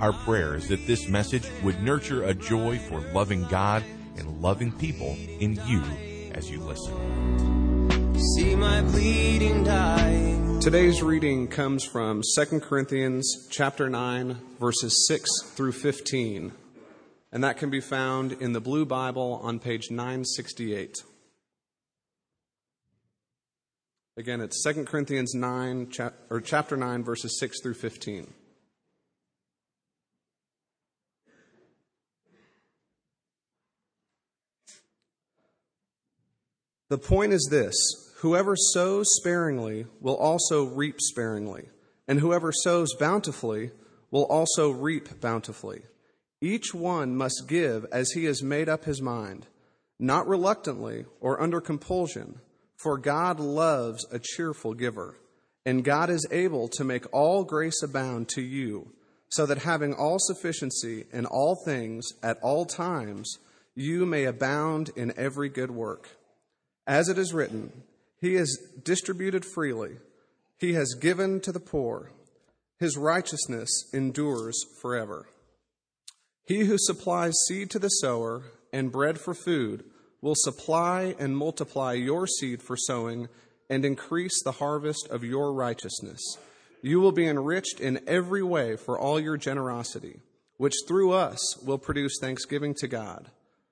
Our prayer is that this message would nurture a joy for loving God and loving people in you as you listen. See my bleeding dying. Today's reading comes from 2 Corinthians chapter 9 verses 6 through 15. And that can be found in the Blue Bible on page 968. Again, it's 2 Corinthians 9 chap- or chapter 9 verses 6 through 15. The point is this whoever sows sparingly will also reap sparingly, and whoever sows bountifully will also reap bountifully. Each one must give as he has made up his mind, not reluctantly or under compulsion, for God loves a cheerful giver. And God is able to make all grace abound to you, so that having all sufficiency in all things at all times, you may abound in every good work. As it is written, He has distributed freely, He has given to the poor, His righteousness endures forever. He who supplies seed to the sower and bread for food will supply and multiply your seed for sowing and increase the harvest of your righteousness. You will be enriched in every way for all your generosity, which through us will produce thanksgiving to God.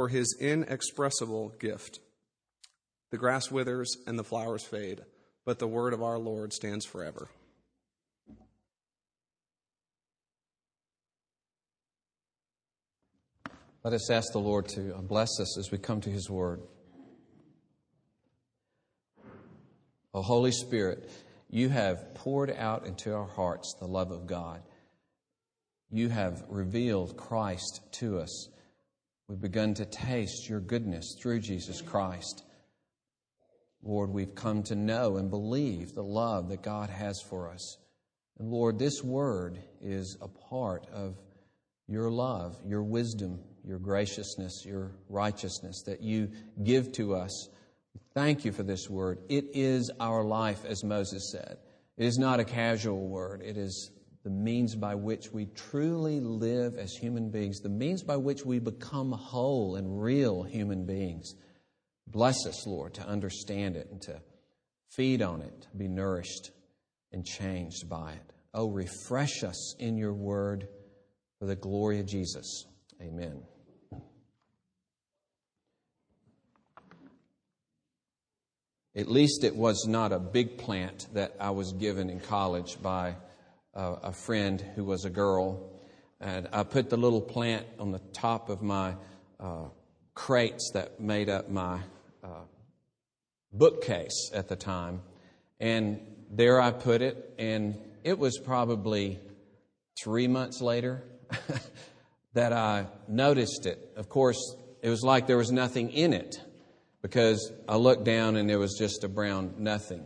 for his inexpressible gift. The grass withers and the flowers fade, but the word of our Lord stands forever. Let us ask the Lord to bless us as we come to His Word. O Holy Spirit, you have poured out into our hearts the love of God. You have revealed Christ to us. We've begun to taste your goodness through Jesus Christ. Lord, we've come to know and believe the love that God has for us. And Lord, this word is a part of your love, your wisdom, your graciousness, your righteousness that you give to us. Thank you for this word. It is our life, as Moses said. It is not a casual word, it is the means by which we truly live as human beings, the means by which we become whole and real human beings. Bless us, Lord, to understand it and to feed on it, to be nourished and changed by it. Oh, refresh us in your word for the glory of Jesus. Amen. At least it was not a big plant that I was given in college by a, a friend who was a girl. And I put the little plant on the top of my uh, crates that made up my uh, bookcase at the time. And there I put it, and it was probably three months later that I noticed it. Of course, it was like there was nothing in it because I looked down and there was just a brown nothing.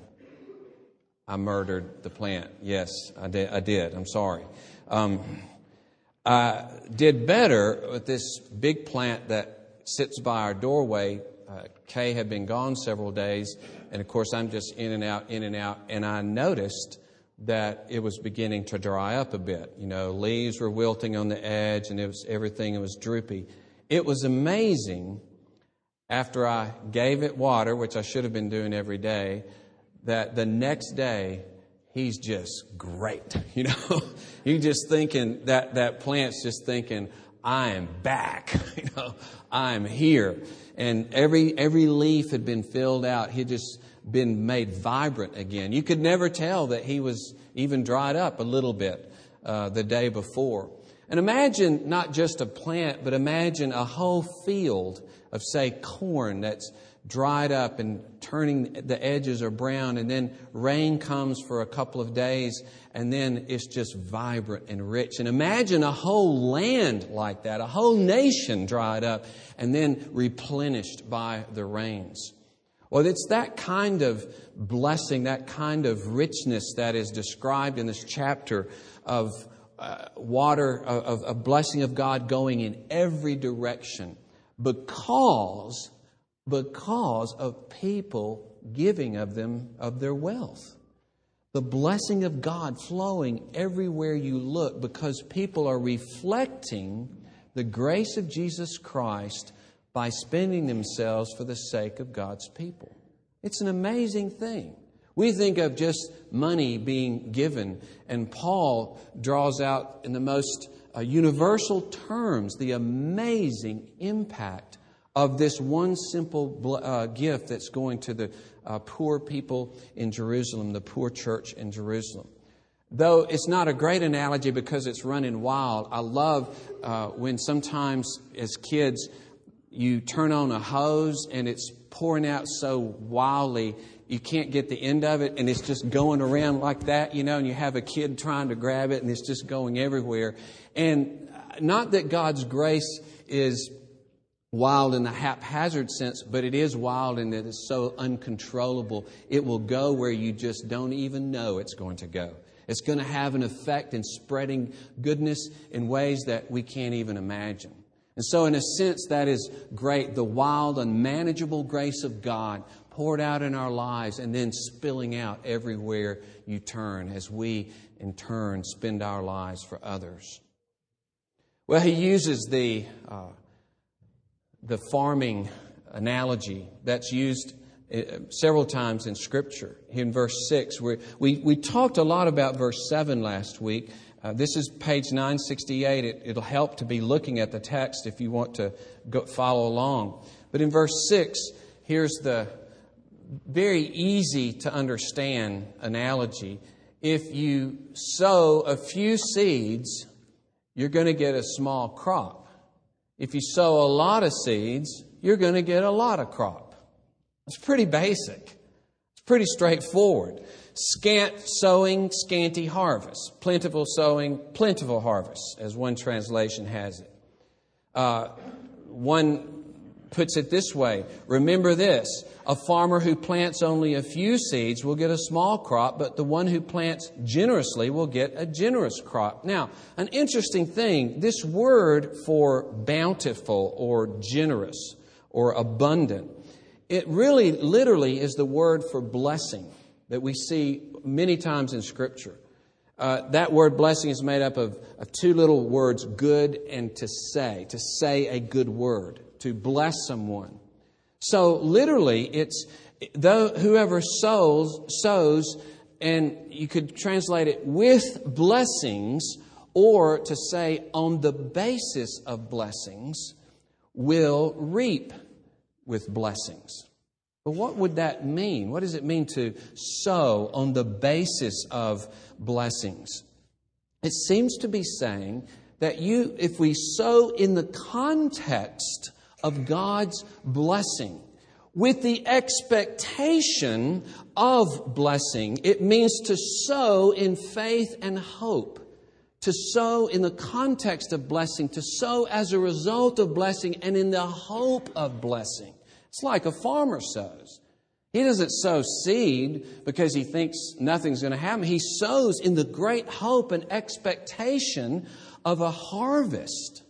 I murdered the plant. Yes, I did. I did. I'm sorry. Um, I did better with this big plant that sits by our doorway. Uh, Kay had been gone several days, and of course, I'm just in and out, in and out, and I noticed that it was beginning to dry up a bit. You know, leaves were wilting on the edge, and it was everything It was droopy. It was amazing after I gave it water, which I should have been doing every day, that the next day he's just great. You know, you just thinking that that plant's just thinking, I am back. You know, I'm here. And every every leaf had been filled out. He just been made vibrant again. You could never tell that he was even dried up a little bit uh, the day before. And imagine not just a plant, but imagine a whole field of, say, corn that's dried up and turning, the edges are brown, and then rain comes for a couple of days, and then it's just vibrant and rich. And imagine a whole land like that, a whole nation dried up, and then replenished by the rains. Well, it's that kind of blessing, that kind of richness that is described in this chapter of uh, water, of a blessing of God going in every direction because, because of people giving of them of their wealth. The blessing of God flowing everywhere you look because people are reflecting the grace of Jesus Christ by spending themselves for the sake of God's people. It's an amazing thing. We think of just money being given, and Paul draws out in the most uh, universal terms the amazing impact of this one simple uh, gift that's going to the uh, poor people in Jerusalem, the poor church in Jerusalem. Though it's not a great analogy because it's running wild, I love uh, when sometimes as kids you turn on a hose and it's pouring out so wildly you can't get the end of it and it's just going around like that, you know, and you have a kid trying to grab it and it's just going everywhere. And not that God's grace is wild in the haphazard sense, but it is wild in that it's so uncontrollable. It will go where you just don't even know it's going to go. It's going to have an effect in spreading goodness in ways that we can't even imagine. And so, in a sense, that is great. The wild, unmanageable grace of God poured out in our lives and then spilling out everywhere you turn as we, in turn, spend our lives for others. Well, he uses the, uh, the farming analogy that's used uh, several times in Scripture. In verse 6, we, we, we talked a lot about verse 7 last week. Uh, this is page 968. It, will help to be looking at the text if you want to go, follow along. But in verse 6, here's the very easy to understand analogy. If you sow a few seeds, you're going to get a small crop. If you sow a lot of seeds, you're going to get a lot of crop. It's pretty basic. It's pretty straightforward. Scant sowing, scanty harvest. Plentiful sowing, plentiful harvest, as one translation has it. Uh, one puts it this way Remember this a farmer who plants only a few seeds will get a small crop, but the one who plants generously will get a generous crop. Now, an interesting thing this word for bountiful or generous or abundant, it really literally is the word for blessing that we see many times in Scripture. Uh, that word blessing is made up of, of two little words, good and to say, to say a good word to bless someone. So literally, it's though whoever sows sows, and you could translate it with blessings, or to say on the basis of blessings, will reap with blessings. But what would that mean? What does it mean to sow on the basis of blessings? It seems to be saying that you, if we sow in the context of God's blessing with the expectation of blessing. It means to sow in faith and hope. To sow in the context of blessing, to sow as a result of blessing and in the hope of blessing. It's like a farmer sows. He doesn't sow seed because he thinks nothing's going to happen. He sows in the great hope and expectation of a harvest.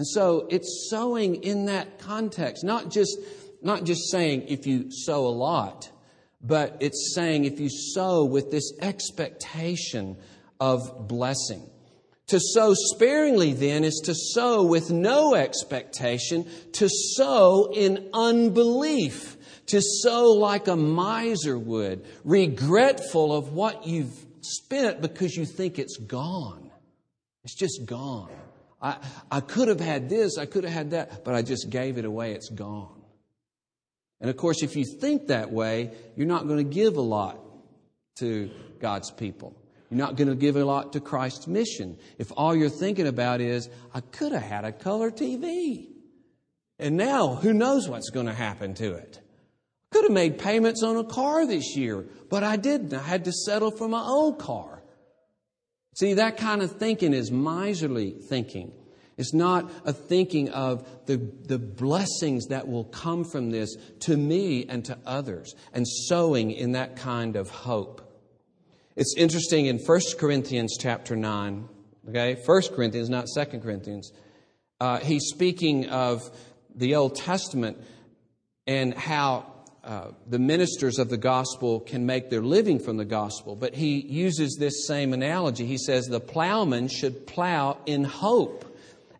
And so it's sowing in that context, not just, not just saying if you sow a lot, but it's saying if you sow with this expectation of blessing. To sow sparingly, then, is to sow with no expectation, to sow in unbelief, to sow like a miser would, regretful of what you've spent because you think it's gone. It's just gone. I, I could have had this, I could have had that, but I just gave it away. It's gone. And of course, if you think that way, you're not going to give a lot to God's people. You're not going to give a lot to Christ's mission. If all you're thinking about is, I could have had a color TV. And now, who knows what's going to happen to it? I could have made payments on a car this year, but I didn't. I had to settle for my old car. See, that kind of thinking is miserly thinking. It's not a thinking of the, the blessings that will come from this to me and to others and sowing in that kind of hope. It's interesting in 1 Corinthians chapter 9, okay? 1 Corinthians, not 2 Corinthians. Uh, he's speaking of the Old Testament and how uh, the ministers of the gospel can make their living from the gospel. But he uses this same analogy. He says the plowman should plow in hope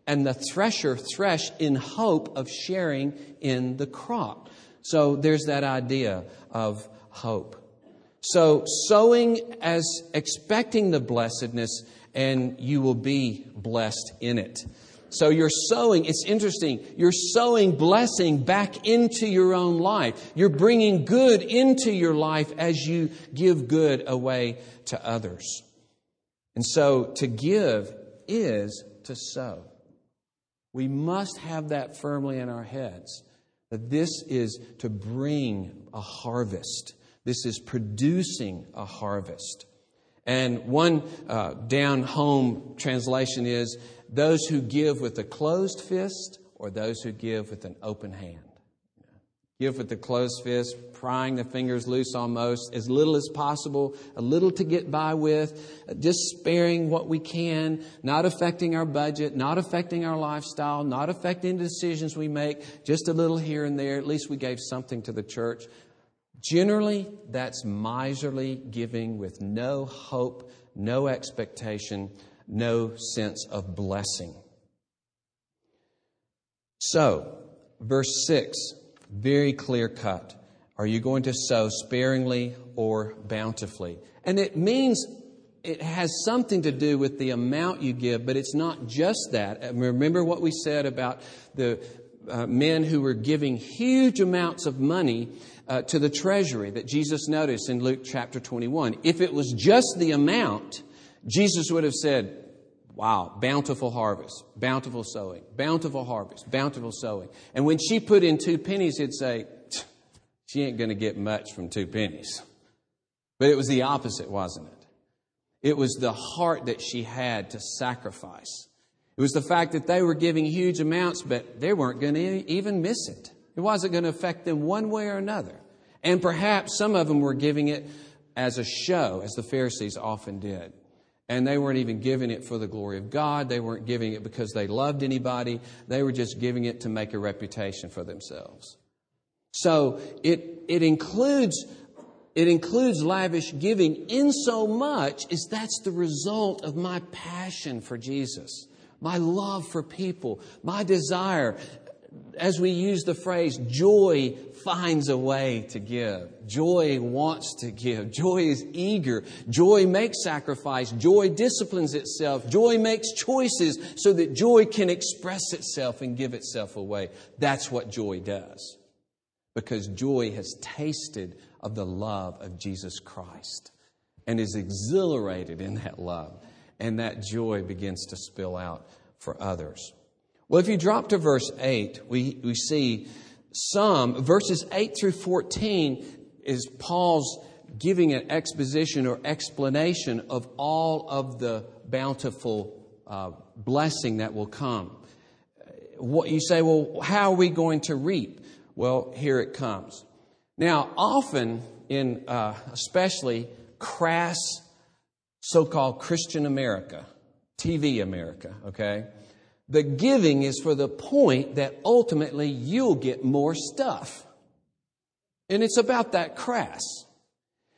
and the thresher thresh in hope of sharing in the crop. So there's that idea of hope. So sowing as expecting the blessedness, and you will be blessed in it. So you're sowing, it's interesting, you're sowing blessing back into your own life. You're bringing good into your life as you give good away to others. And so to give is to sow. We must have that firmly in our heads that this is to bring a harvest. This is producing a harvest. And one uh, down home translation is those who give with a closed fist or those who give with an open hand. Give with the closed fist, prying the fingers loose almost, as little as possible, a little to get by with, just sparing what we can, not affecting our budget, not affecting our lifestyle, not affecting the decisions we make, just a little here and there. At least we gave something to the church. Generally, that's miserly giving with no hope, no expectation, no sense of blessing. So, verse 6 very clear cut. Are you going to sow sparingly or bountifully? And it means it has something to do with the amount you give, but it's not just that. Remember what we said about the uh, men who were giving huge amounts of money uh, to the treasury that Jesus noticed in Luke chapter 21. If it was just the amount, Jesus would have said, Wow, bountiful harvest, bountiful sowing, bountiful harvest, bountiful sowing. And when she put in two pennies, he'd say, She ain't going to get much from two pennies. But it was the opposite, wasn't it? It was the heart that she had to sacrifice. It was the fact that they were giving huge amounts, but they weren't going to even miss it. It wasn't going to affect them one way or another. And perhaps some of them were giving it as a show, as the Pharisees often did. And they weren't even giving it for the glory of God. They weren't giving it because they loved anybody. They were just giving it to make a reputation for themselves. So it, it includes it includes lavish giving in so much as that's the result of my passion for Jesus, my love for people, my desire as we use the phrase, joy finds a way to give. Joy wants to give. Joy is eager. Joy makes sacrifice. Joy disciplines itself. Joy makes choices so that joy can express itself and give itself away. That's what joy does. Because joy has tasted of the love of Jesus Christ and is exhilarated in that love. And that joy begins to spill out for others. Well, if you drop to verse 8, we, we see some, verses 8 through 14 is Paul's giving an exposition or explanation of all of the bountiful uh, blessing that will come. What you say, well, how are we going to reap? Well, here it comes. Now, often in uh, especially crass so-called Christian America, TV America, okay, the giving is for the point that ultimately you'll get more stuff. And it's about that crass.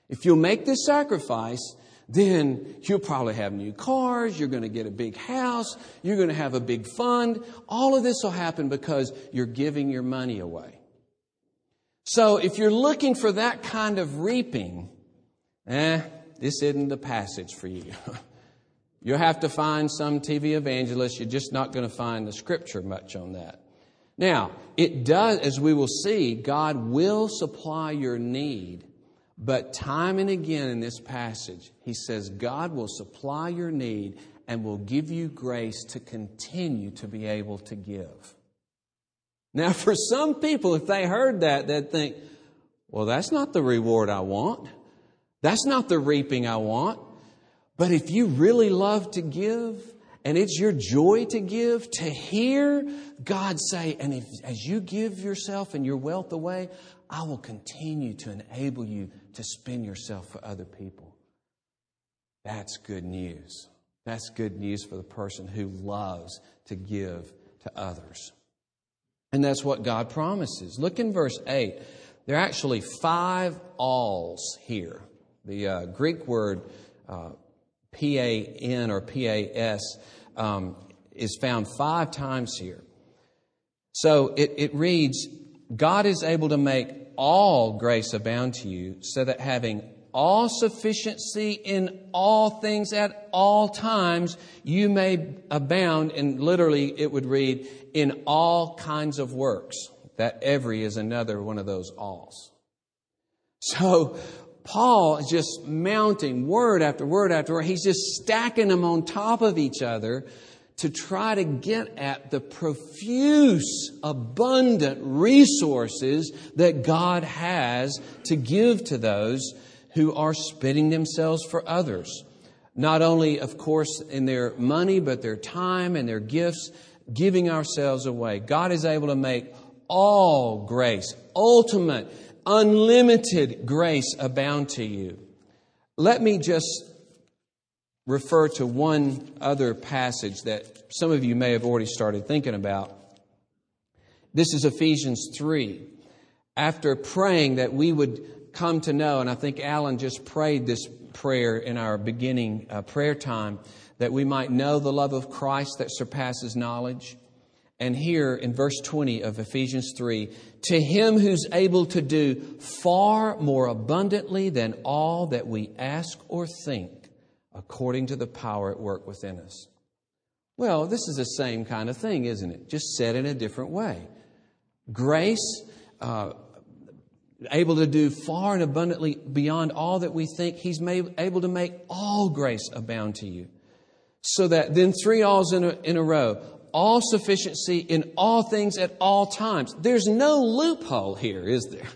If you'll make this sacrifice, then you'll probably have new cars, you're going to get a big house, you're going to have a big fund. All of this will happen because you're giving your money away. So if you're looking for that kind of reaping, eh, this isn't the passage for you. You'll have to find some TV evangelist. You're just not going to find the scripture much on that. Now, it does, as we will see, God will supply your need. But time and again in this passage, he says God will supply your need and will give you grace to continue to be able to give. Now, for some people, if they heard that, they'd think, well, that's not the reward I want. That's not the reaping I want. But if you really love to give, and it's your joy to give, to hear God say, and if, as you give yourself and your wealth away, I will continue to enable you to spend yourself for other people. That's good news. That's good news for the person who loves to give to others. And that's what God promises. Look in verse 8. There are actually five alls here. The uh, Greek word uh, P-A-N or P-A-S um, is found five times here. So it, it reads, God is able to make all grace abound to you, so that having all sufficiency in all things at all times, you may abound. And literally, it would read, in all kinds of works. That every is another one of those alls. So, Paul is just mounting word after word after word. He's just stacking them on top of each other to try to get at the profuse, abundant resources that God has to give to those who are spending themselves for others. Not only, of course, in their money, but their time and their gifts, giving ourselves away. God is able to make all grace, ultimate, unlimited grace abound to you. Let me just refer to one other passage that some of you may have already started thinking about. This is Ephesians 3. After praying that we would come to know, and I think Alan just prayed this prayer in our beginning uh, prayer time, that we might know the love of Christ that surpasses knowledge. And here in verse 20 of Ephesians 3, to him who's able to do far more abundantly than all that we ask or think, according to the power at work within us. Well, this is the same kind of thing, isn't it? Just said in a different way. Grace, uh, able to do far and abundantly beyond all that we think. He's made, able to make all grace abound to you. So that then three alls in a, in a row, all sufficiency in all things at all times. There's no loophole here, is there?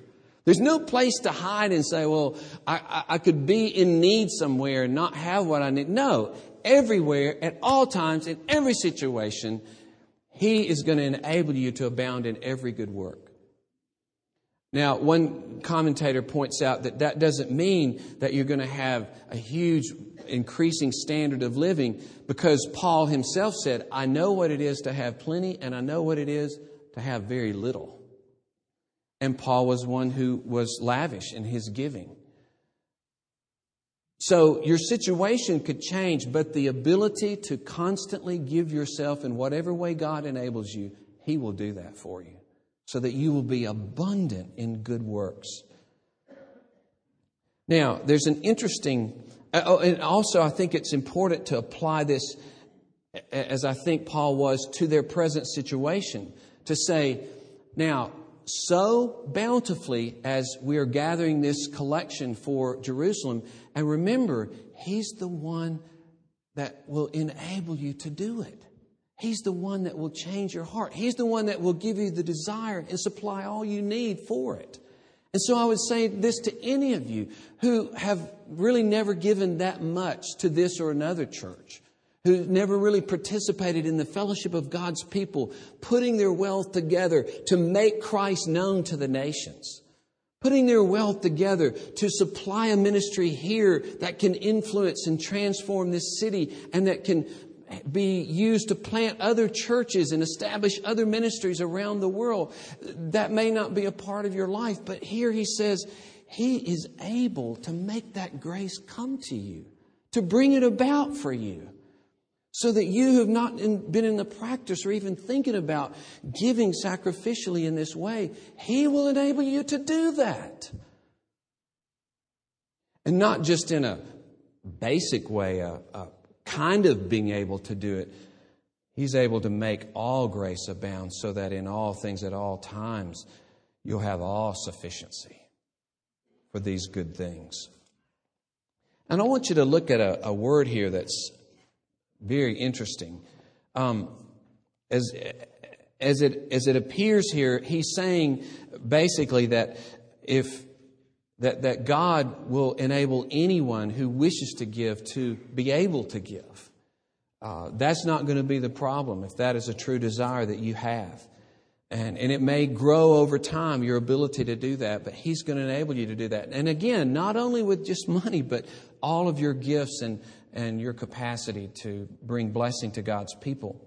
There's no place to hide and say, well, I, I, I could be in need somewhere and not have what I need. No, everywhere, at all times, in every situation, He is going to enable you to abound in every good work. Now, one commentator points out that that doesn't mean that you're going to have a huge increasing standard of living because Paul himself said, I know what it is to have plenty and I know what it is to have very little. And Paul was one who was lavish in his giving. So your situation could change, but the ability to constantly give yourself in whatever way God enables you, He will do that for you so that you will be abundant in good works. Now, there's an interesting, Uh, oh, and also I think it's important to apply this, as I think Paul was, to their present situation. To say, now, so bountifully as we are gathering this collection for Jerusalem, and remember, He's the one that will enable you to do it. He's the one that will change your heart. He's the one that will give you the desire and supply all you need for it. And sow I would say this to any of you who have really never given that much to this or another church, who never really participated in the fellowship of God's people, putting their wealth together to make Christ known to the nations, putting their wealth together to supply a ministry here that can influence and transform this city and that can be used to plant other churches and establish other ministries around the world. That may not be a part of your life, but here he says, He is able to make that grace come to you, to bring it about for you. So that you have not been in the practice or even thinking about giving sacrificially in this way, He will enable you to do that. And not just in a basic way, a, a kind of being able to do it. He's able to make all grace abound so that in all things at all times you'll have all sufficiency for these good things. And I want you to look at a, a word here that's very interesting. Um, as, as, it, as it appears here, he's saying basically that if that, that God will enable anyone who wishes to give to be able to give. Uh, that's not going to be the problem if that is a true desire that you have. And, and it may grow over time, your ability to do that, but He's going to enable you to do that. And again, not only with just money, but all of your gifts and, and your capacity to bring blessing to God's people.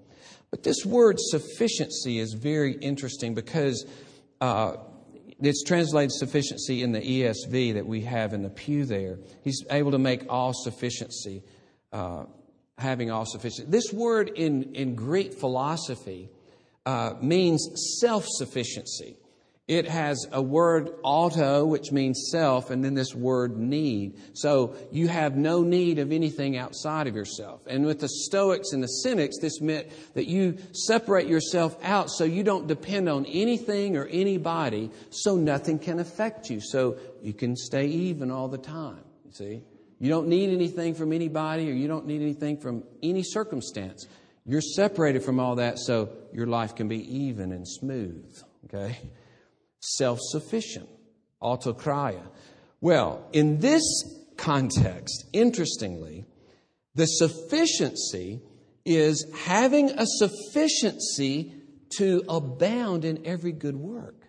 But this word sufficiency is very interesting because uh, it's translated sufficiency in the ESV that we have in the pew there. He's able to make all sufficiency, uh, having all sufficiency. This word in, in Greek philosophy uh, means self sufficiency. It has a word auto, which means self, and then this word need. So you have no need of anything outside of yourself. And with the Stoics and the Cynics, this meant that you separate yourself out so you don't depend on anything or anybody, so nothing can affect you. So you can stay even all the time. You see? You don't need anything from anybody or you don't need anything from any circumstance. You're separated from all that so your life can be even and smooth. Okay? self sufficient, autarkeia. Well, in this context, interestingly, the sufficiency is having a sufficiency to abound in every good work.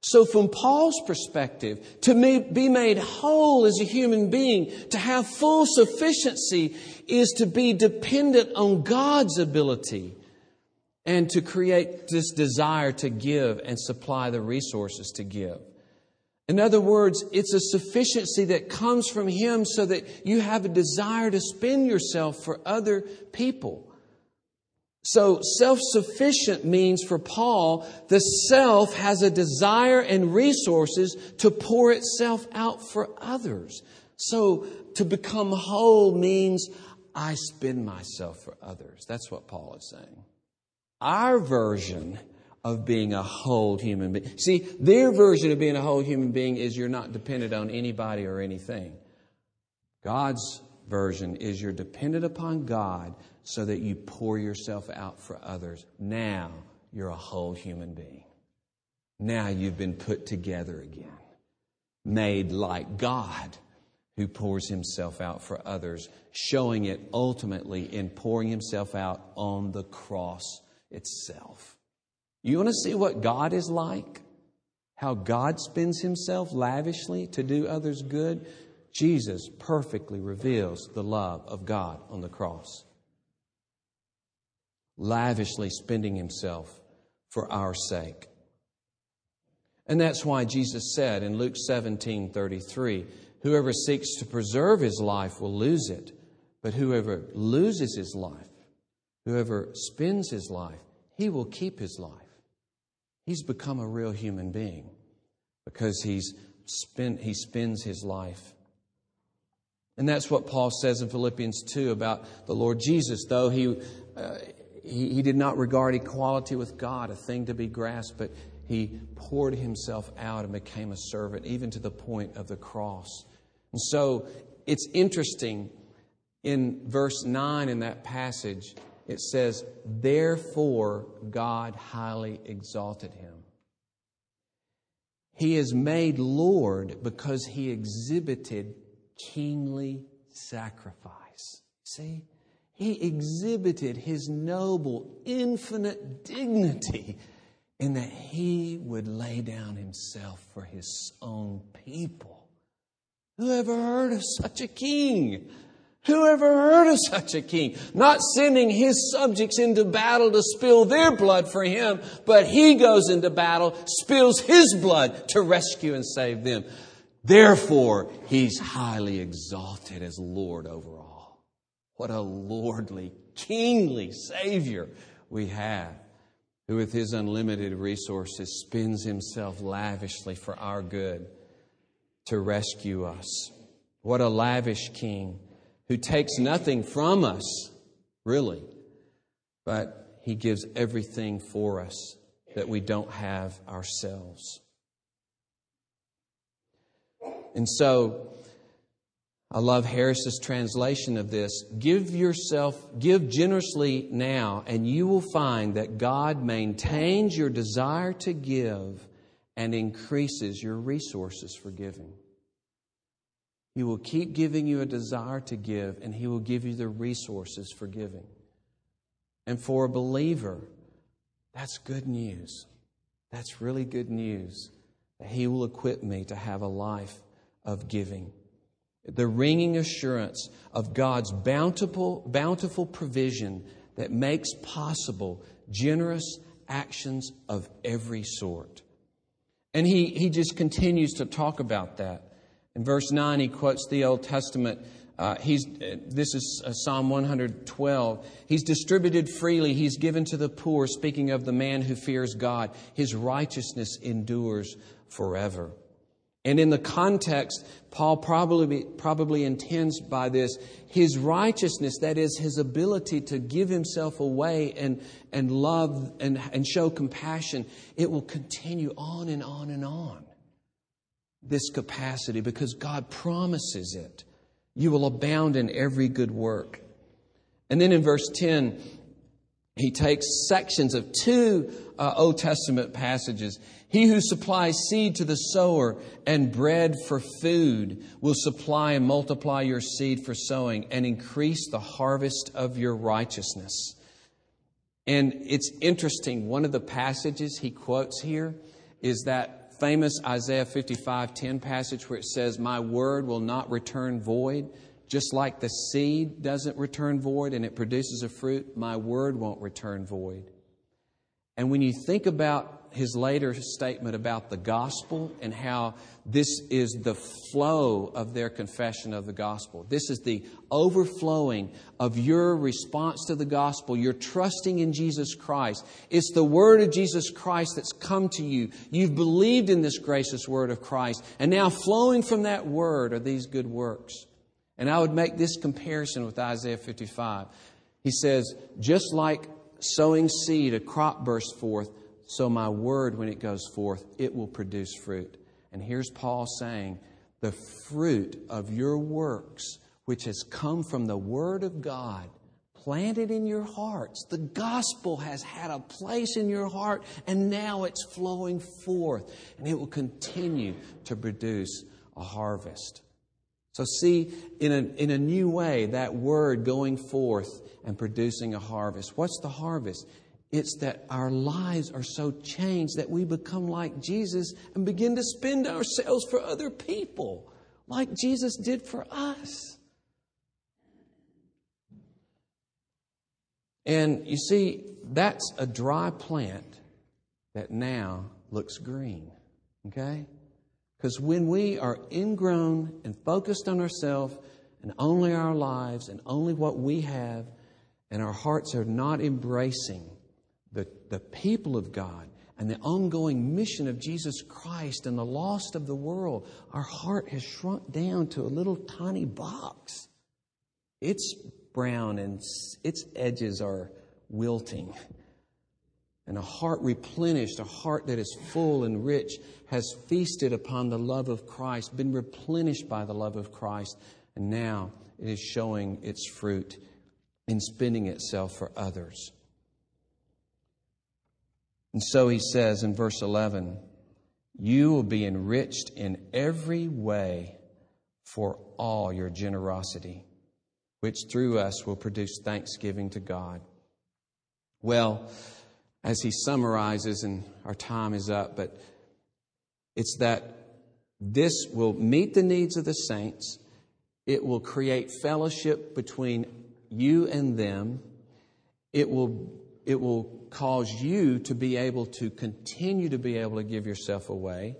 So, from Paul's perspective, to be made whole as a human being, to have full sufficiency, is to be dependent on God's ability and to create this desire to give and supply the resources to give. In other words, it's a sufficiency that comes from Him so that you have a desire to spend yourself for other people. So, self sufficient means for Paul, the self has a desire and resources to pour itself out for others. So, to become whole means I spend myself for others. That's what Paul is saying our version of being a whole human being. See, their version of being a whole human being is you're not dependent on anybody or anything. God's version is you're dependent upon God so that you pour yourself out for others. Now you're a whole human being. Now you've been put together again, made like God who pours himself out for others, showing it ultimately in pouring himself out on the cross itself. You want to see what God is like? How God spends himself lavishly to do others good? Jesus perfectly reveals the love of God on the cross. Lavishly spending himself for our sake. And that's why Jesus said in Luke 17 33, Whoever seeks to preserve his life will lose it, but whoever loses his life Whoever spends his life, he will keep his life. He's become a real human being because he's spent, he spends his life. And that's what Paul says in Philippians 2 about the Lord Jesus. Though he, uh, he, he did not regard equality with God a thing to be grasped, but he poured himself out and became a servant, even to the point of the cross. And so it's interesting in verse 9 in that passage it says, Therefore God highly exalted him. He is made Lord because he exhibited kingly sacrifice. See? He exhibited his noble, infinite dignity in that he would lay down himself for his own people. Who ever heard of such a king? Who ever heard of such a king? Not sending his subjects into battle to spill their blood for him, but he goes into battle, spills his blood to rescue and save them. Therefore, he's highly exalted as Lord over. What a lordly kingly Savior we have, who with his unlimited resources spends himself lavishly for our good to rescue us. What a lavish king who takes nothing from us, really, but he gives everything for us that we don't have ourselves. And so, I love Harris's translation of this. Give yourself, give generously now, and you will find that God maintains your desire to give and increases your resources for giving. He will keep giving you a desire to give, and He will give you the resources for giving. And for a believer, that's good news. That's really good news He will equip me to have a life of giving the ringing assurance of God's bountiful, bountiful provision that makes possible generous actions of every sort. And he, he just continues to talk about that. In verse 9, he quotes the Old Testament. Uh, he's, uh, this is uh, Psalm 112. He's distributed freely, he's given to the poor, speaking of the man who fears God. His righteousness endures forever. And in the context, Paul probably, probably intends by this his righteousness, that is, his ability to give himself away and, and love and, and show compassion. It will continue on and on and on. This capacity, because God promises it. You will abound in every good work. And then in verse 10, he takes sections of two uh, Old Testament passages. He who supplies seed to the sower and bread for food will supply and multiply your seed for sowing and increase the harvest of your righteousness. And it's interesting, one of the passages he quotes here is that famous Isaiah 55 10 passage where it says, My word will not return void. Just like the seed doesn't return void and it produces a fruit, my word won't return void. And when you think about his later statement about the gospel and how this is the flow of their confession of the gospel. This is the overflowing of your response to the gospel, your trusting in Jesus Christ. It's the word of Jesus Christ that's come to you. You've believed in this gracious word of Christ, and now flowing from that word are these good works. And I would make this comparison with Isaiah 55. He says, just like sowing seed, a crop bursts forth, so my word, when it goes forth, it will produce fruit. And here's Paul saying, the fruit of your works, which has come from the word of God, planted in your hearts. The gospel has had a place in your heart, and now it's flowing forth, and it will continue to produce a harvest. So, see, in a, in a new way, that word going forth and producing a harvest. What's the harvest? It's that our lives are so changed that we become like Jesus and begin to spend ourselves for other people, like Jesus did for us. And you see, that's a dry plant that now looks green. Okay? Because when we are ingrown and focused on ourselves and only our lives and only what we have, and our hearts are not embracing the, the people of God and the ongoing mission of Jesus Christ and the lost of the world, our heart has shrunk down to a little tiny box. It's brown and its edges are wilting. And a heart replenished, a heart that is full and rich, has feasted upon the love of Christ, been replenished by the love of Christ, and now it is showing its fruit in spending itself for others. And so he says in verse 11, You will be enriched in every way for all your generosity, which through us will produce thanksgiving to God. Well, as he summarizes, and our time is up, but it's that this will meet the needs of the saints. It will create fellowship between you and them. It will it will cause you to be able to continue to be able to give yourself away,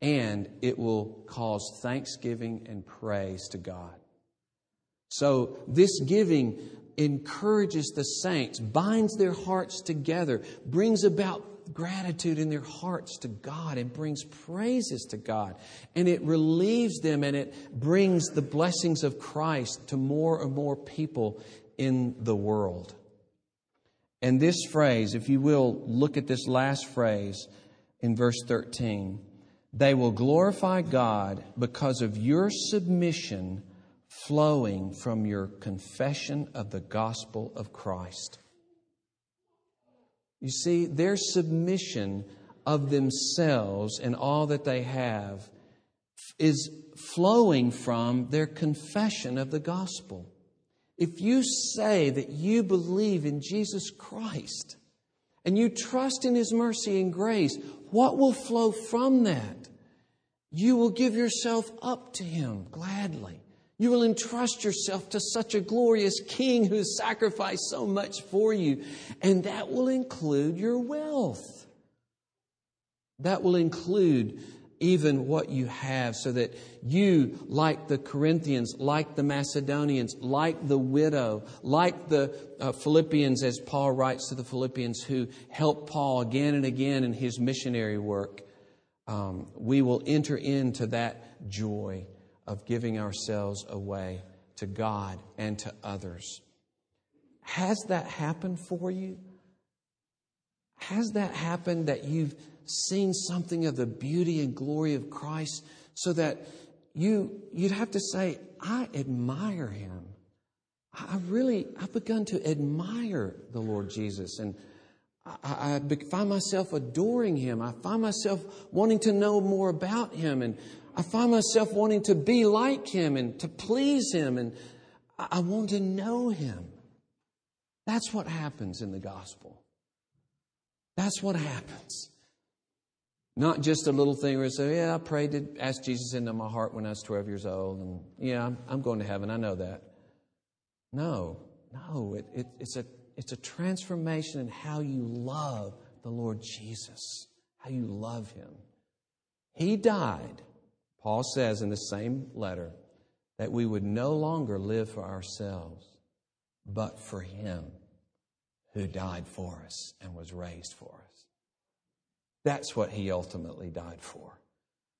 and it will cause thanksgiving and praise to God. So, this giving encourages the saints, binds their hearts together, brings about gratitude in their hearts to God and brings praises to God. And it relieves them and it brings the blessings of Christ to more and more people in the world. And this phrase, if you will look at this last phrase in verse 13, they will glorify God because of your submission flowing from your confession of the gospel of Christ. You see, their submission of themselves and all that they have is flowing from their confession of the gospel. If you say that you believe in Jesus Christ and you trust in His mercy and grace, what will flow from that? You will give yourself up to Him gladly. You will entrust yourself to such a glorious King who has sacrificed so much for you. And that will include your wealth. That will include even what you have, so that you, like the Corinthians, like the Macedonians, like the widow, like the uh, Philippians, as Paul writes to the Philippians, who helped Paul again and again in his missionary work, um, we will enter into that joy of giving ourselves away to God and to others. Has that happened for you? Has that happened that you've seen something of the beauty and glory of Christ so that you, you'd have to say, I admire him. I really, I've begun to admire the Lord Jesus and I, I find myself adoring him. I find myself wanting to know more about him and I find myself wanting to be like him and to please him, and I want to know him. That's what happens in the gospel. That's what happens. Not just a little thing where I say, Yeah, I prayed to ask Jesus into my heart when I was 12 years old, and yeah, I'm, I'm going to heaven. I know that. No, no, it, it, it's, a, it's a transformation in how you love the Lord Jesus, how you love him. He died Paul says in the same letter that we would no longer live for ourselves, but for Him who died for us and was raised for us. That's what He ultimately died for.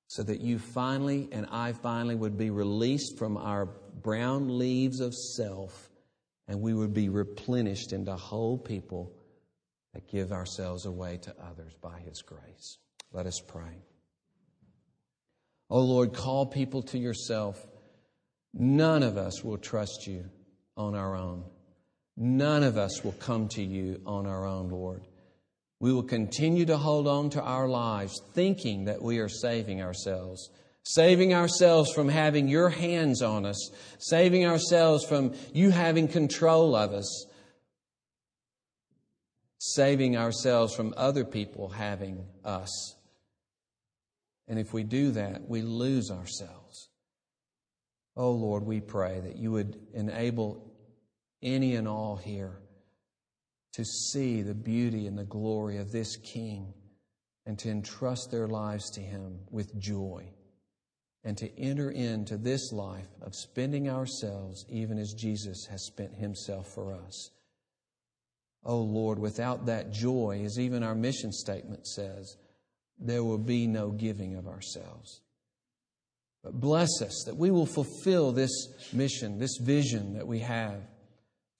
So that you finally and I finally would be released from our brown leaves of self and we would be replenished into whole people that give ourselves away to others by His grace. Let us pray. Oh Lord, call people to yourself. None of us will trust you on our own. None of us will come to you on our own, Lord. We will continue to hold on to our lives thinking that we are saving ourselves, saving ourselves from having your hands on us, saving ourselves from you having control of us, saving ourselves from other people having us. And if we do that, we lose ourselves. Oh Lord, we pray that you would enable any and all here to see the beauty and the glory of this King and to entrust their lives to Him with joy and to enter into this life of spending ourselves even as Jesus has spent Himself for us. Oh Lord, without that joy, as even our mission statement says, there will be no giving of ourselves. But bless us that we will fulfill this mission, this vision that we have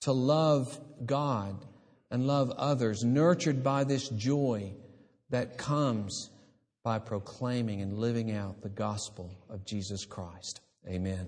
to love God and love others, nurtured by this joy that comes by proclaiming and living out the gospel of Jesus Christ. Amen.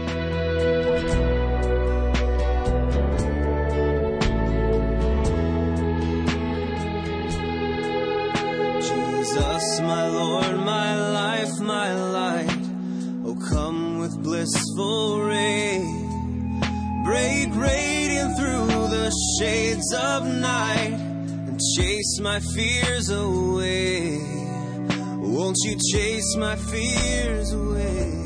Blissful ray. Break radiant through the shades of night and chase my fears away. Won't you chase my fears away?